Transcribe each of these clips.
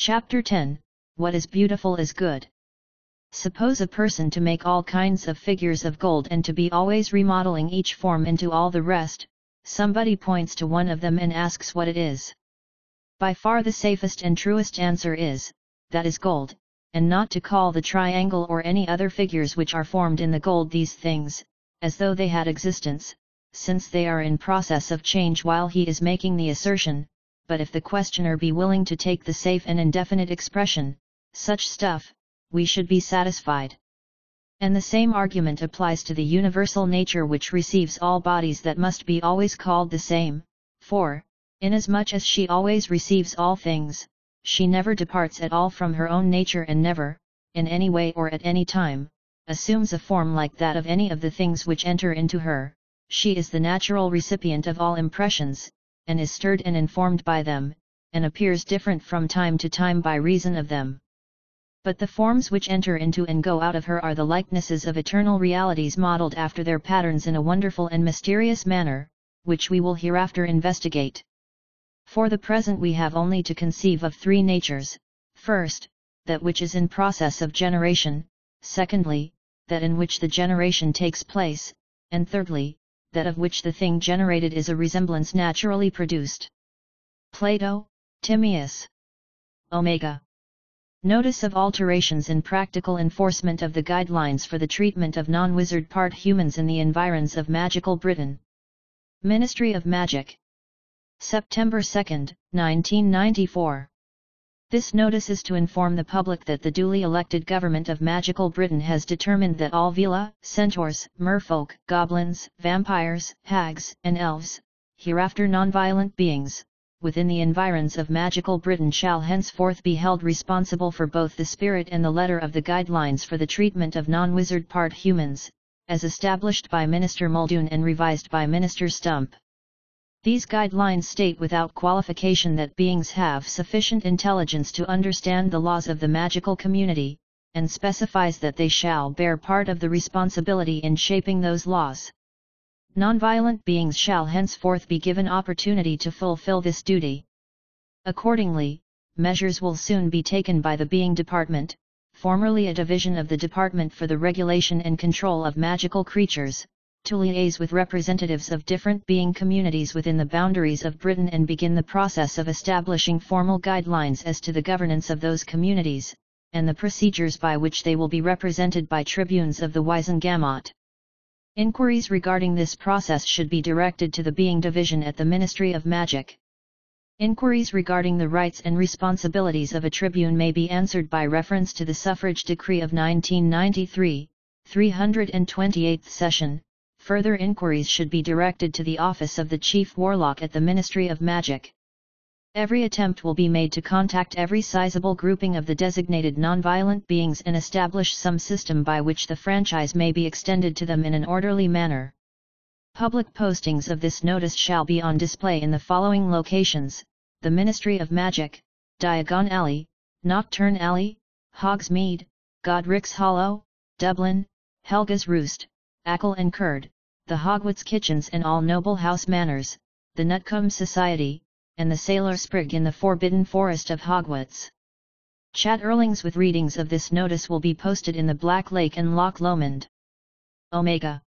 Chapter 10 What is beautiful is good. Suppose a person to make all kinds of figures of gold and to be always remodeling each form into all the rest, somebody points to one of them and asks what it is. By far the safest and truest answer is, that is gold, and not to call the triangle or any other figures which are formed in the gold these things, as though they had existence, since they are in process of change while he is making the assertion, but if the questioner be willing to take the safe and indefinite expression, such stuff, we should be satisfied. And the same argument applies to the universal nature which receives all bodies that must be always called the same, for, inasmuch as she always receives all things, she never departs at all from her own nature and never, in any way or at any time, assumes a form like that of any of the things which enter into her, she is the natural recipient of all impressions, and is stirred and informed by them, and appears different from time to time by reason of them. But the forms which enter into and go out of her are the likenesses of eternal realities modeled after their patterns in a wonderful and mysterious manner, which we will hereafter investigate. For the present we have only to conceive of three natures, first, that which is in process of generation, secondly, that in which the generation takes place, and thirdly, that of which the thing generated is a resemblance naturally produced. Plato, Timaeus. Omega. Notice of alterations in practical enforcement of the guidelines for the treatment of non-wizard part humans in the environs of magical Britain. Ministry of Magic. September 2, 1994. This notice is to inform the public that the duly elected government of magical Britain has determined that all Veela, centaurs, merfolk, goblins, vampires, hags, and elves, hereafter non-violent beings, within the environs of magical Britain shall henceforth be held responsible for both the spirit and the letter of the guidelines for the treatment of non-wizard part humans, as established by Minister Muldoon and revised by Minister Stump. These guidelines state without qualification that beings have sufficient intelligence to understand the laws of the magical community, and specifies that they shall bear part of the responsibility in shaping those laws. Nonviolent beings shall henceforth be given opportunity to fulfill this duty. Accordingly, measures will soon be taken by the Being Department, formerly a division of the Department for the Regulation and Control of Magical Creatures, to liaise with representatives of different being communities within the boundaries of Britain and begin the process of establishing formal guidelines as to the governance of those communities, and the procedures by which they will be represented by tribunes of the Wizengamot. Inquiries regarding this process should be directed to the Being Division at the Ministry of Magic. Inquiries regarding the rights and responsibilities of a tribune may be answered by reference to the Suffrage Decree of 1993, 328th session. Further inquiries should be directed to the Office of the Chief Warlock at the Ministry of Magic. Every attempt will be made to contact every sizable grouping of the designated nonviolent beings and establish some system by which the franchise may be extended to them in an orderly manner. Public postings of this notice shall be on display in the following locations, the Ministry of Magic, Diagon Alley, Knockturn Alley, Hogsmeade, Godric's Hollow, Dublin, Helga's Roost, Achill and Curd, the Hogwarts Kitchens and all Noble House Manors, the Nutcombe Society, and the Sailor Sprig in the Forbidden Forest of Hogwarts. Chat Earlings with readings of this notice will be posted in the Black Lake and Loch Lomond. Omega.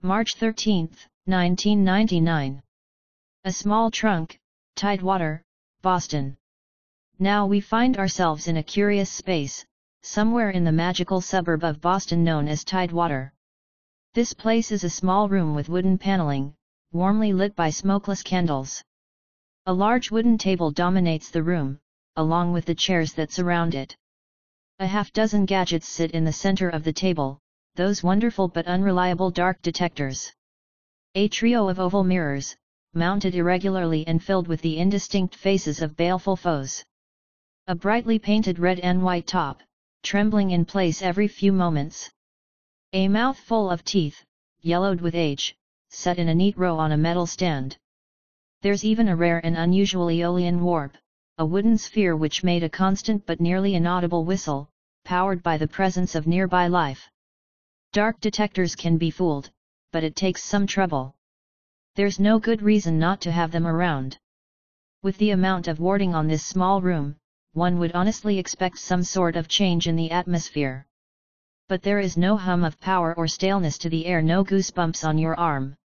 March 13, 1999. A small trunk, Tidewater, Boston. Now we find ourselves in a curious space, somewhere in the magical suburb of Boston known as Tidewater. This place is a small room with wooden paneling, warmly lit by smokeless candles. A large wooden table dominates the room, along with the chairs that surround it. A half dozen gadgets sit in the center of the table, those wonderful but unreliable dark detectors. A trio of oval mirrors, mounted irregularly and filled with the indistinct faces of baleful foes. A brightly painted red and white top, trembling in place every few moments. A mouth full of teeth, yellowed with age, set in a neat row on a metal stand. There's even a rare and unusual Aeolian warp, a wooden sphere which made a constant but nearly inaudible whistle, powered by the presence of nearby life. Dark detectors can be fooled, but it takes some trouble. There's no good reason not to have them around. With the amount of warding on this small room, one would honestly expect some sort of change in the atmosphere. But there is no hum of power or staleness to the air no goosebumps on your arm.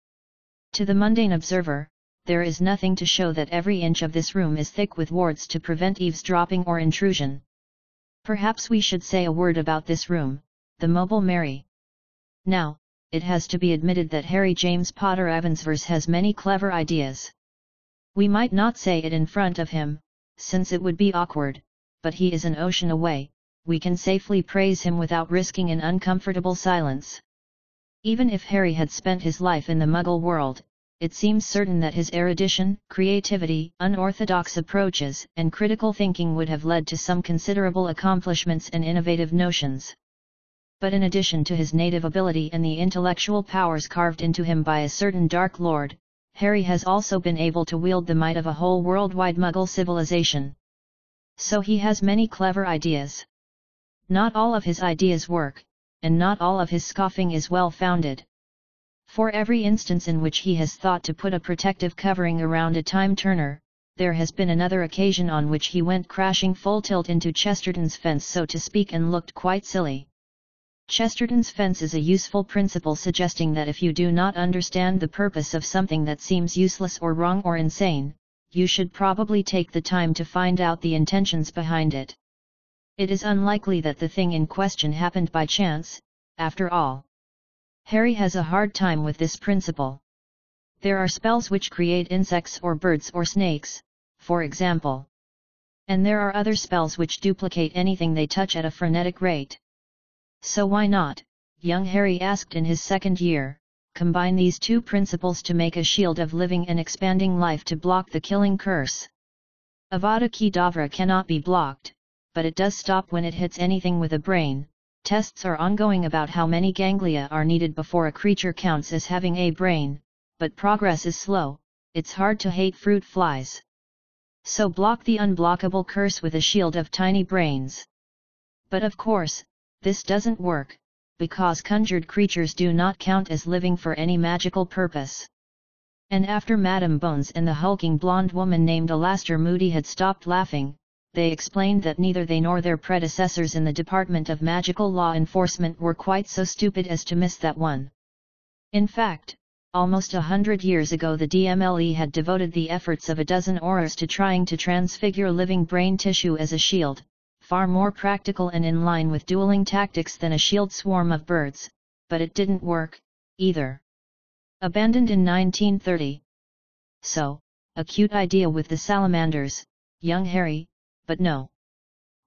To the mundane observer, there is nothing to show that every inch of this room is thick with wards to prevent eavesdropping or intrusion. Perhaps we should say a word about this room, the Mobile Mary. Now, it has to be admitted that Harry James Potter Evans-Verres has many clever ideas. We might not say it in front of him, since it would be awkward, but he is an ocean away, we can safely praise him without risking an uncomfortable silence. Even if Harry had spent his life in the Muggle world, it seems certain that his erudition, creativity, unorthodox approaches, and critical thinking would have led to some considerable accomplishments and innovative notions. But in addition to his native ability and the intellectual powers carved into him by a certain Dark Lord, Harry has also been able to wield the might of a whole worldwide Muggle civilization. So he has many clever ideas. Not all of his ideas work, and not all of his scoffing is well founded. For every instance in which he has thought to put a protective covering around a time turner, there has been another occasion on which he went crashing full tilt into Chesterton's fence so to speak and looked quite silly. Chesterton's fence is a useful principle suggesting that if you do not understand the purpose of something that seems useless or wrong or insane, you should probably take the time to find out the intentions behind it. It is unlikely that the thing in question happened by chance, after all. Harry has a hard time with this principle. There are spells which create insects or birds or snakes, for example. And there are other spells which duplicate anything they touch at a frenetic rate. So why not, young Harry asked in his second year, combine these two principles to make a shield of living and expanding life to block the killing curse. Avada Kedavra cannot be blocked, but it does stop when it hits anything with a brain, Tests are ongoing about how many ganglia are needed before a creature counts as having a brain, but progress is slow, it's hard to hate fruit flies. So block the unblockable curse with a shield of tiny brains. But of course, this doesn't work, because conjured creatures do not count as living for any magical purpose. And after Madame Bones and the hulking blonde woman named Alastor Moody had stopped laughing, they explained that neither they nor their predecessors in the Department of Magical Law Enforcement were quite so stupid as to miss that one. In fact, almost a hundred years ago the DMLE had devoted the efforts of a dozen Aurors to trying to transfigure living brain tissue as a shield, far more practical and in line with dueling tactics than a shield swarm of birds, but it didn't work, either. Abandoned in 1930. So, a cute idea with the salamanders, young Harry, but no.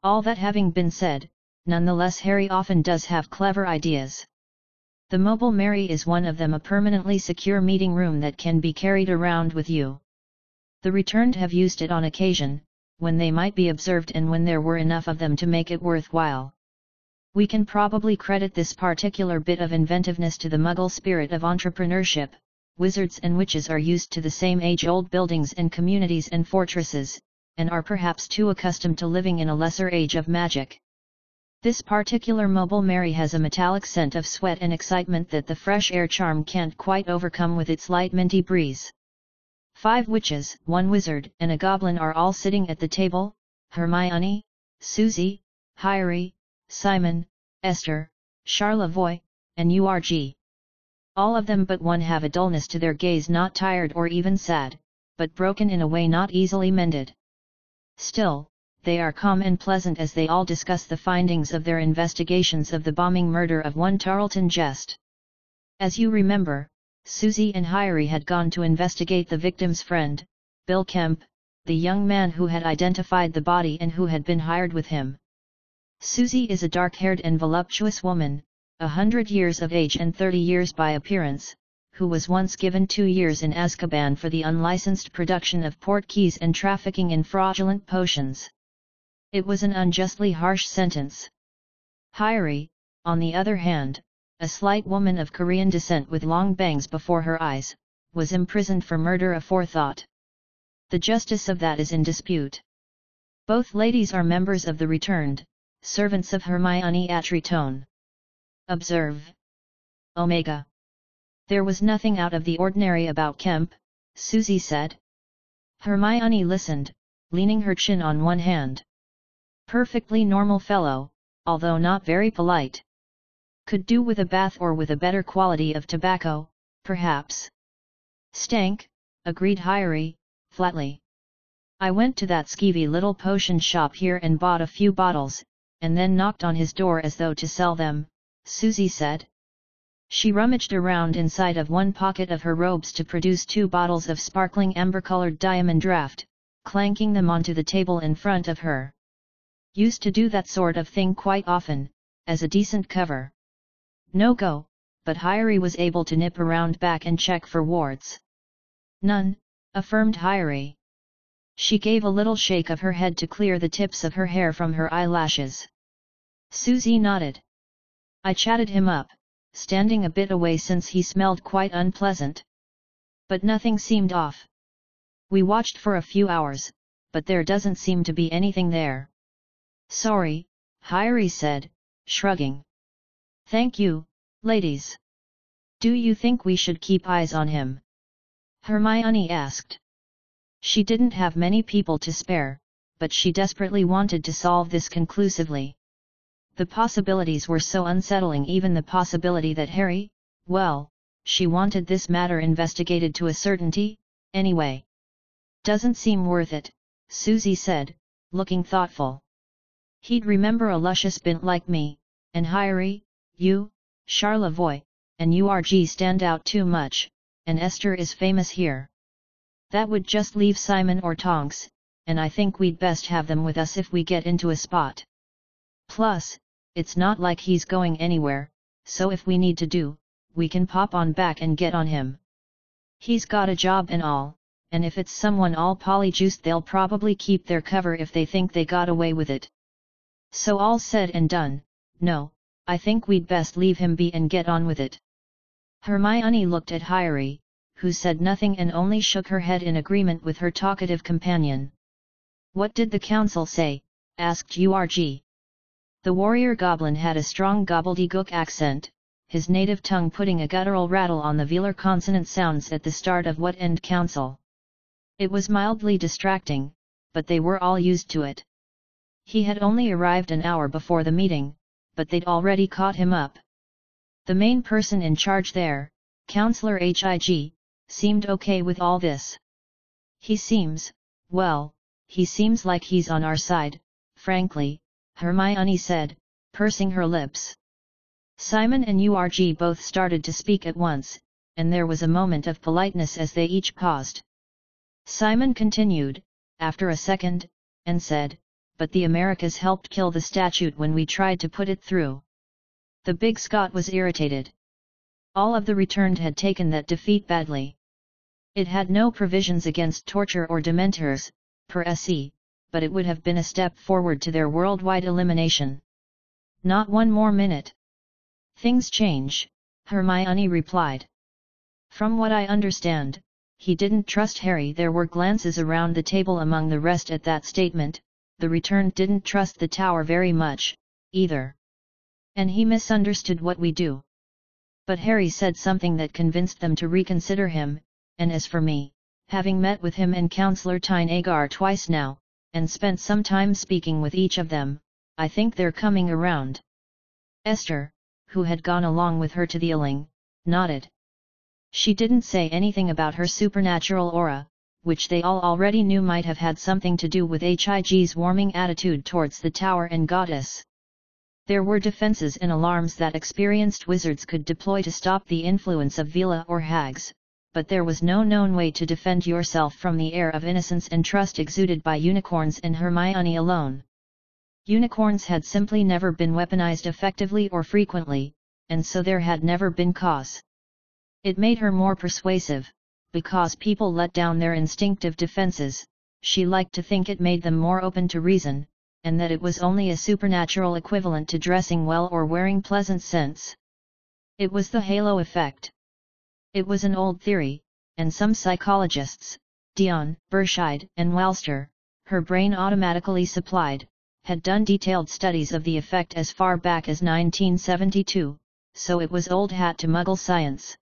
All that having been said, nonetheless Harry often does have clever ideas. The Mobile Mary is one of them a permanently secure meeting room that can be carried around with you. The returned have used it on occasion, when they might be observed and when there were enough of them to make it worthwhile. We can probably credit this particular bit of inventiveness to the Muggle spirit of entrepreneurship. Wizards and witches are used to the same age-old buildings and communities and fortresses, and are perhaps too accustomed to living in a lesser age of magic. This particular mobile Mary has a metallic scent of sweat and excitement that the fresh air charm can't quite overcome with its light minty breeze. Five witches, one wizard, and a goblin are all sitting at the table, Hermione, Susie, Hyrie, Simon, Esther, Charlevoix, and URG. All of them but one have a dullness to their gaze not tired or even sad, but broken in a way not easily mended. Still, they are calm and pleasant as they all discuss the findings of their investigations of the bombing murder of one Tarleton Jest. As you remember, Susie and Hyrie had gone to investigate the victim's friend, Bill Kemp, the young man who had identified the body and who had been hired with him. Susie is a dark-haired and voluptuous woman, a hundred years of age and thirty years by appearance, who was once given two years in Azkaban for the unlicensed production of port keys and trafficking in fraudulent potions. It was an unjustly harsh sentence. Hyrie, on the other hand, a slight woman of Korean descent with long bangs before her eyes, was imprisoned for murder aforethought. The justice of that is in dispute. Both ladies are members of the returned, servants of Hermione Atritone. Observe. Omega. There was nothing out of the ordinary about Kemp, Susie said. Hermione listened, leaning her chin on one hand. Perfectly normal fellow, although not very polite. Could do with a bath or with a better quality of tobacco, perhaps. Stank, agreed Hyrie, flatly. I went to that skeevy little potion shop here and bought a few bottles, and then knocked on his door as though to sell them, Susie said. She rummaged around inside of one pocket of her robes to produce two bottles of sparkling amber-colored diamond draft, clanking them onto the table in front of her. Used to do that sort of thing quite often, as a decent cover. No go, but Hyrie was able to nip around back and check for wards. None, affirmed Hyrie. She gave a little shake of her head to clear the tips of her hair from her eyelashes. Susie nodded. I chatted him up, standing a bit away since he smelled quite unpleasant. But nothing seemed off. We watched for a few hours, but there doesn't seem to be anything there. Sorry, Hyrie said, shrugging. Thank you, ladies. Do you think we should keep eyes on him? Hermione asked. She didn't have many people to spare, but she desperately wanted to solve this conclusively. The possibilities were so unsettling even the possibility that Harry, well, she wanted this matter investigated to a certainty, anyway. Doesn't seem worth it, Susie said, looking thoughtful. He'd remember a luscious bint like me, and Hyrie, you, Charlevoix, and URG stand out too much, and Esther is famous here. That would just leave Simon or Tonks, and I think we'd best have them with us if we get into a spot. Plus, it's not like he's going anywhere, so if we need to do, we can pop on back and get on him. He's got a job and all, and if it's someone all polyjuiced they'll probably keep their cover if they think they got away with it. So all said and done, no, I think we'd best leave him be and get on with it. Hermione looked at Hyrie, who said nothing and only shook her head in agreement with her talkative companion. What did the council say? asked Urg. The warrior goblin had a strong gobbledygook accent, his native tongue putting a guttural rattle on the velar consonant sounds at the start of what end council. It was mildly distracting, but they were all used to it. He had only arrived an hour before the meeting, but they'd already caught him up. The main person in charge there, Counselor Hig, seemed okay with all this. He seems, well, he seems like he's on our side, frankly, Hermione said, pursing her lips. Simon and Urg both started to speak at once, and there was a moment of politeness as they each paused. Simon continued, after a second, and said, but the Americas helped kill the statute when we tried to put it through. The big Scot was irritated. All of the returned had taken that defeat badly. It had no provisions against torture or dementors, per se, but it would have been a step forward to their worldwide elimination. Not one more minute. Things change, Hermione replied. From what I understand, he didn't trust Harry. There were glances around the table among the rest at that statement, the returned didn't trust the tower very much, either. And he misunderstood what we do. But Harry said something that convinced them to reconsider him, and as for me, having met with him and Councillor Tyne Agar twice now, and spent some time speaking with each of them, I think they're coming around. Esther, who had gone along with her to the Ealing, nodded. She didn't say anything about her supernatural aura, which they all already knew might have had something to do with HIG's warming attitude towards the tower and goddess. There were defenses and alarms that experienced wizards could deploy to stop the influence of Veela or hags, but there was no known way to defend yourself from the air of innocence and trust exuded by unicorns and Hermione alone. Unicorns had simply never been weaponized effectively or frequently, and so there had never been cause. It made her more persuasive, because people let down their instinctive defenses, she liked to think it made them more open to reason, and that it was only a supernatural equivalent to dressing well or wearing pleasant scents. It was the halo effect. It was an old theory, and some psychologists, Dion, Berscheid, and Walster, her brain automatically supplied, had done detailed studies of the effect as far back as 1972, so it was old hat to muggle science.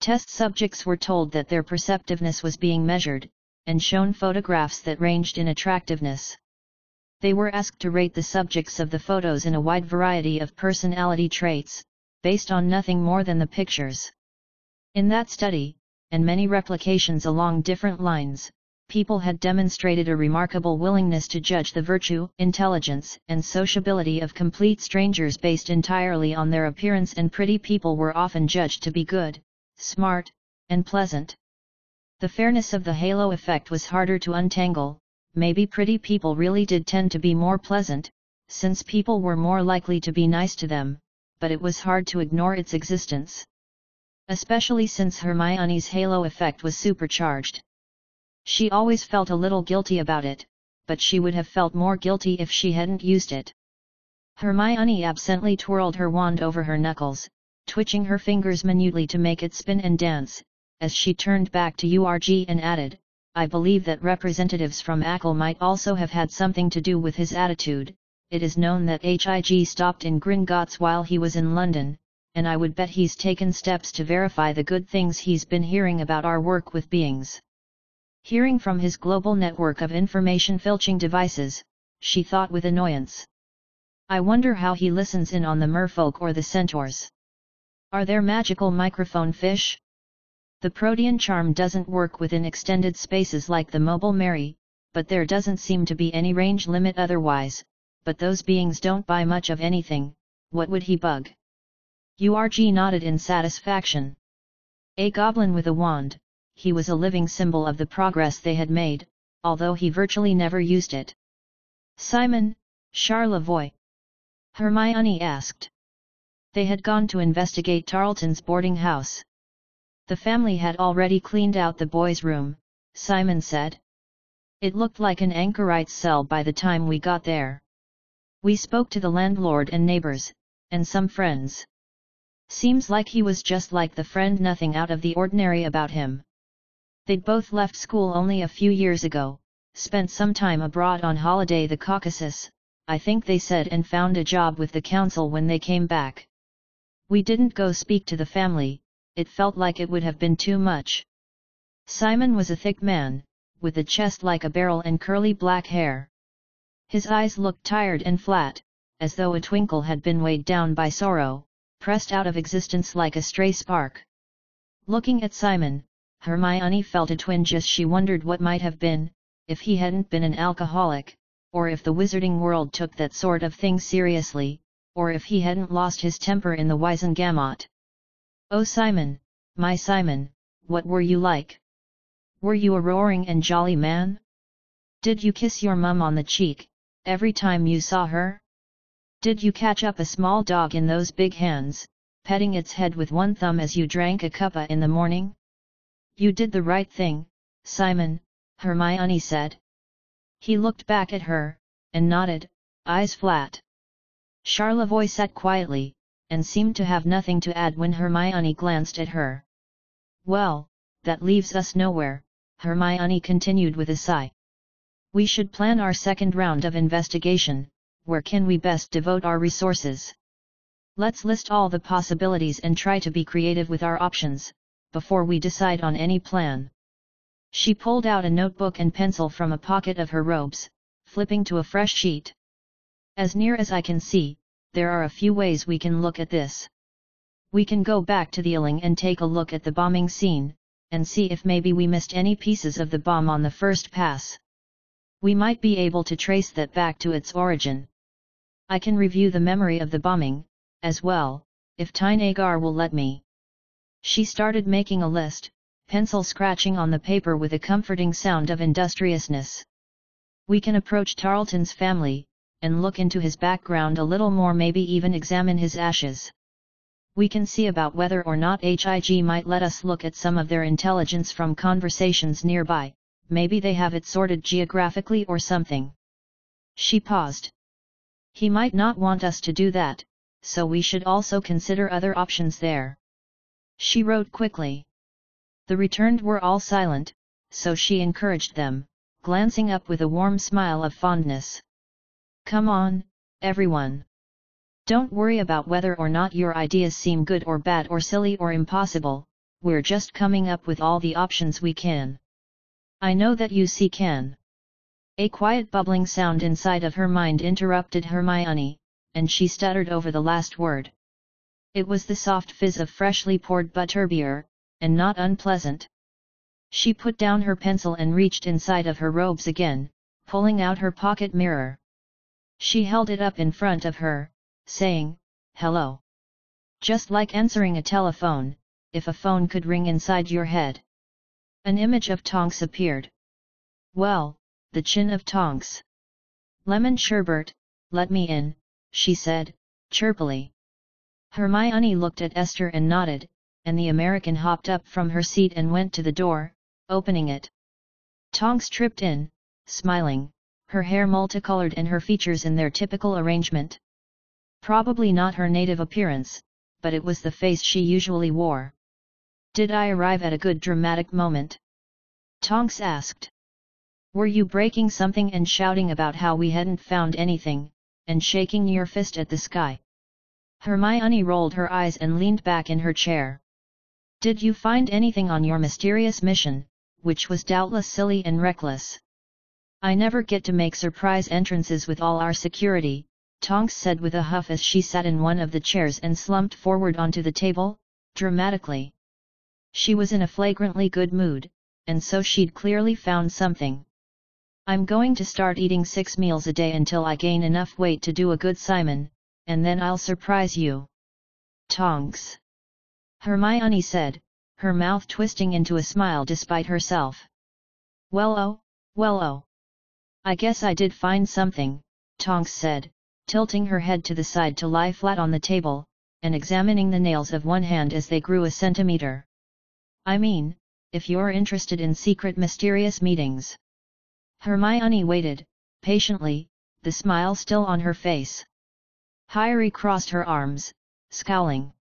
Test subjects were told that their perceptiveness was being measured, and shown photographs that ranged in attractiveness. They were asked to rate the subjects of the photos in a wide variety of personality traits, based on nothing more than the pictures. In that study, and many replications along different lines, people had demonstrated a remarkable willingness to judge the virtue, intelligence, and sociability of complete strangers based entirely on their appearance and pretty people were often judged to be good, smart, and pleasant. The fairness of the halo effect was harder to untangle, maybe pretty people really did tend to be more pleasant, since people were more likely to be nice to them, but it was hard to ignore its existence. Especially since Hermione's halo effect was supercharged. She always felt a little guilty about it, but she would have felt more guilty if she hadn't used it. Hermione absently twirled her wand over her knuckles, twitching her fingers minutely to make it spin and dance, as she turned back to URG and added, I believe that representatives from ACL might also have had something to do with his attitude, it is known that HIG stopped in Gringotts while he was in London, and I would bet he's taken steps to verify the good things he's been hearing about our work with beings. Hearing from his global network of information filching devices, she thought with annoyance. I wonder how he listens in on the merfolk or the centaurs. Are there magical microphone fish? The protean charm doesn't work within extended spaces like the mobile Mary, but there doesn't seem to be any range limit otherwise, but those beings don't buy much of anything, what would he bug? URG nodded in satisfaction. A goblin with a wand, he was a living symbol of the progress they had made, although he virtually never used it. Simon, Charlevoix? Hermione asked. They had gone to investigate Tarleton's boarding house. The family had already cleaned out the boys' room, Simon said. It looked like an anchorite's cell by the time we got there. We spoke to the landlord and neighbors, and some friends. Seems like he was just like the friend nothing out of the ordinary about him. They'd both left school only a few years ago, spent some time abroad on holiday the Caucasus, I think they said and found a job with the council when they came back. We didn't go speak to the family, it felt like it would have been too much. Simon was a thick man, with a chest like a barrel and curly black hair. His eyes looked tired and flat, as though a twinkle had been weighed down by sorrow, pressed out of existence like a stray spark. Looking at Simon, Hermione felt a twinge as she wondered what might have been, if he hadn't been an alcoholic, or if the wizarding world took that sort of thing seriously, or if he hadn't lost his temper in the Wizengamot. Oh Simon, my Simon, what were you like? Were you a roaring and jolly man? Did you kiss your mum on the cheek, every time you saw her? Did you catch up a small dog in those big hands, petting its head with one thumb as you drank a cuppa in the morning? You did the right thing, Simon, Hermione said. He looked back at her, and nodded, eyes flat. Charlevoix sat quietly, and seemed to have nothing to add when Hermione glanced at her. Well, that leaves us nowhere, Hermione continued with a sigh. We should plan our second round of investigation, where can we best devote our resources? Let's list all the possibilities and try to be creative with our options, before we decide on any plan. She pulled out a notebook and pencil from a pocket of her robes, flipping to a fresh sheet. As near as I can see, there are a few ways we can look at this. We can go back to the Ealing and take a look at the bombing scene, and see if maybe we missed any pieces of the bomb on the first pass. We might be able to trace that back to its origin. I can review the memory of the bombing, as well, if Tyne will let me. She started making a list, pencil scratching on the paper with a comforting sound of industriousness. We can approach Tarleton's family, and look into his background a little more maybe even examine his ashes. We can see about whether or not HIG might let us look at some of their intelligence from conversations nearby, maybe they have it sorted geographically or something. She paused. He might not want us to do that, so we should also consider other options there. She wrote quickly. The returned were all silent, so she encouraged them, glancing up with a warm smile of fondness. Come on, everyone. Don't worry about whether or not your ideas seem good or bad or silly or impossible, we're just coming up with all the options we can. I know that you see can. A quiet bubbling sound inside of her mind interrupted Hermione, and she stuttered over the last word. It was the soft fizz of freshly poured butterbeer, and not unpleasant. She put down her pencil and reached inside of her robes again, pulling out her pocket mirror. She held it up in front of her, saying, Hello. Just like answering a telephone, if a phone could ring inside your head. An image of Tonks appeared. Well, the chin of Tonks. Lemon sherbet, let me in, she said, chirpily. Hermione looked at Esther and nodded, and the American hopped up from her seat and went to the door, opening it. Tonks tripped in, smiling, her hair multicolored and her features in their typical arrangement. Probably not her native appearance, but it was the face she usually wore. Did I arrive at a good dramatic moment? Tonks asked. Were you breaking something and shouting about how we hadn't found anything, and shaking your fist at the sky? Hermione rolled her eyes and leaned back in her chair. Did you find anything on your mysterious mission, which was doubtless silly and reckless? I never get to make surprise entrances with all our security, Tonks said with a huff as she sat in one of the chairs and slumped forward onto the table, dramatically. She was in a flagrantly good mood, and so she'd clearly found something. I'm going to start eating six meals a day until I gain enough weight to do a good Simon, and then I'll surprise you. Tonks. Hermione said, her mouth twisting into a smile despite herself. Well oh, well oh. I guess I did find something, Tonks said, tilting her head to the side to lie flat on the table, and examining the nails of one hand as they grew a centimeter. I mean, if you're interested in secret mysterious meetings. Hermione waited, patiently, the smile still on her face. Hyrie crossed her arms, scowling.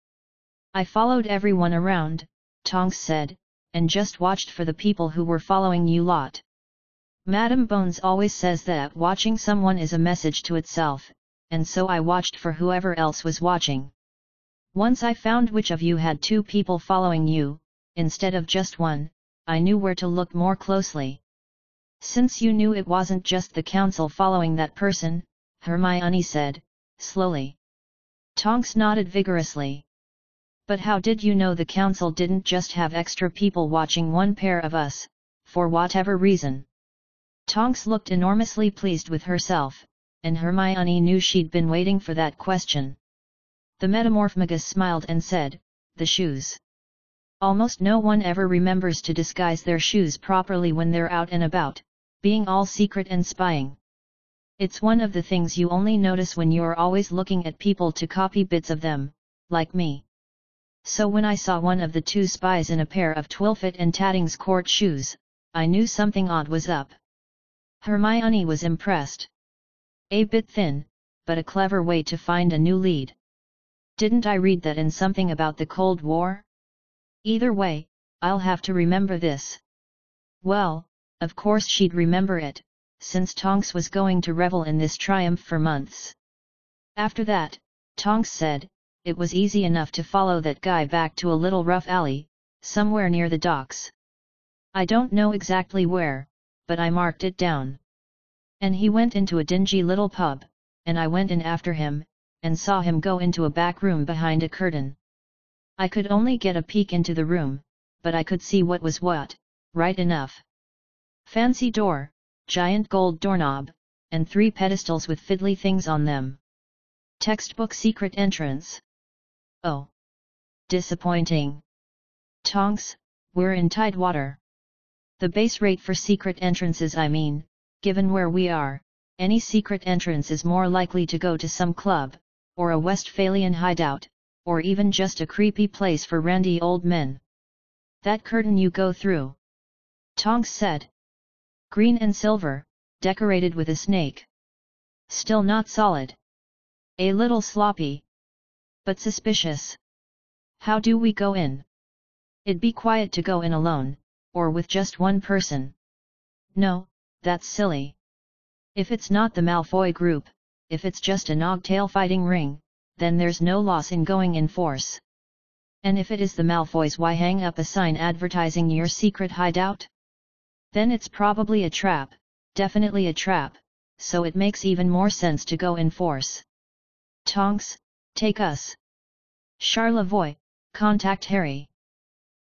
I followed everyone around, Tonks said, and just watched for the people who were following you lot. Madam Bones always says that watching someone is a message to itself, and so I watched for whoever else was watching. Once I found which of you had two people following you, instead of just one, I knew where to look more closely. Since you knew it wasn't just the council following that person, Hermione said, slowly. Tonks nodded vigorously. But how did you know the council didn't just have extra people watching one pair of us, for whatever reason? Tonks looked enormously pleased with herself, and Hermione knew she'd been waiting for that question. The Metamorphmagus smiled and said, the shoes. Almost no one ever remembers to disguise their shoes properly when they're out and about, being all secret and spying. It's one of the things you only notice when you're always looking at people to copy bits of them, like me. So when I saw one of the two spies in a pair of Twilfit and Tattings court shoes, I knew something odd was up. Hermione was impressed. A bit thin, but a clever way to find a new lead. Didn't I read that in something about the Cold War? Either way, I'll have to remember this. Well, of course she'd remember it, since Tonks was going to revel in this triumph for months. After that, Tonks said, it was easy enough to follow that guy back to a little rough alley, somewhere near the docks. I don't know exactly where, but I marked it down. And he went into a dingy little pub, and I went in after him, and saw him go into a back room behind a curtain. I could only get a peek into the room, but I could see what was what, right enough. Fancy door, giant gold doorknob, and three pedestals with fiddly things on them. Textbook secret entrance. Oh! Disappointing. Tonks, we're in Tidewater. The base rate for secret entrances I mean, given where we are, any secret entrance is more likely to go to some club, or a Westphalian hideout, or even just a creepy place for randy old men. That curtain you go through. Tonks said green and silver, decorated with a snake. Still not solid. A little sloppy. But suspicious. How do we go in? It'd be quiet to go in alone, or with just one person. No, that's silly. If it's not the Malfoy group, if it's just a Nogtail fighting ring, then there's no loss in going in force. And if it is the Malfoys why hang up a sign advertising your secret hideout? Then it's probably a trap, definitely a trap, so it makes even more sense to go in force. Tonks, take us. Charlevoix, contact Harry.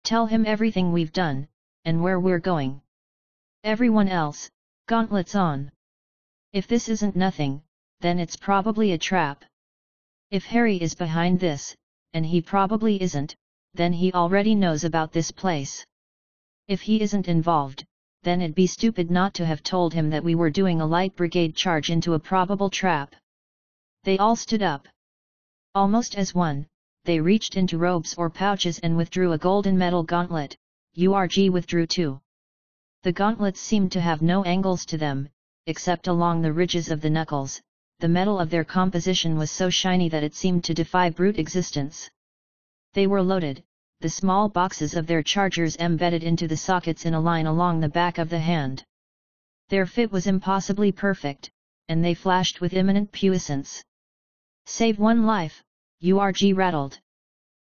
Tell him everything we've done, and where we're going. Everyone else, gauntlets on. If this isn't nothing, then it's probably a trap. If Harry is behind this, and he probably isn't, then he already knows about this place. If he isn't involved, then it'd be stupid not to have told him that we were doing a light brigade charge into a probable trap. They all stood up. Almost as one, they reached into robes or pouches and withdrew a golden metal gauntlet, URG withdrew too. The gauntlets seemed to have no angles to them, except along the ridges of the knuckles, the metal of their composition was so shiny that it seemed to defy brute existence. They were loaded, the small boxes of their chargers embedded into the sockets in a line along the back of the hand. Their fit was impossibly perfect, and they flashed with imminent puissance. Save one life, URG rattled.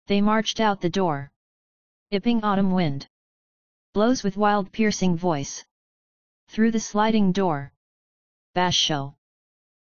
They marched out the door. Ipping autumn wind. Blows with wild piercing voice. Through the sliding door. Bashō.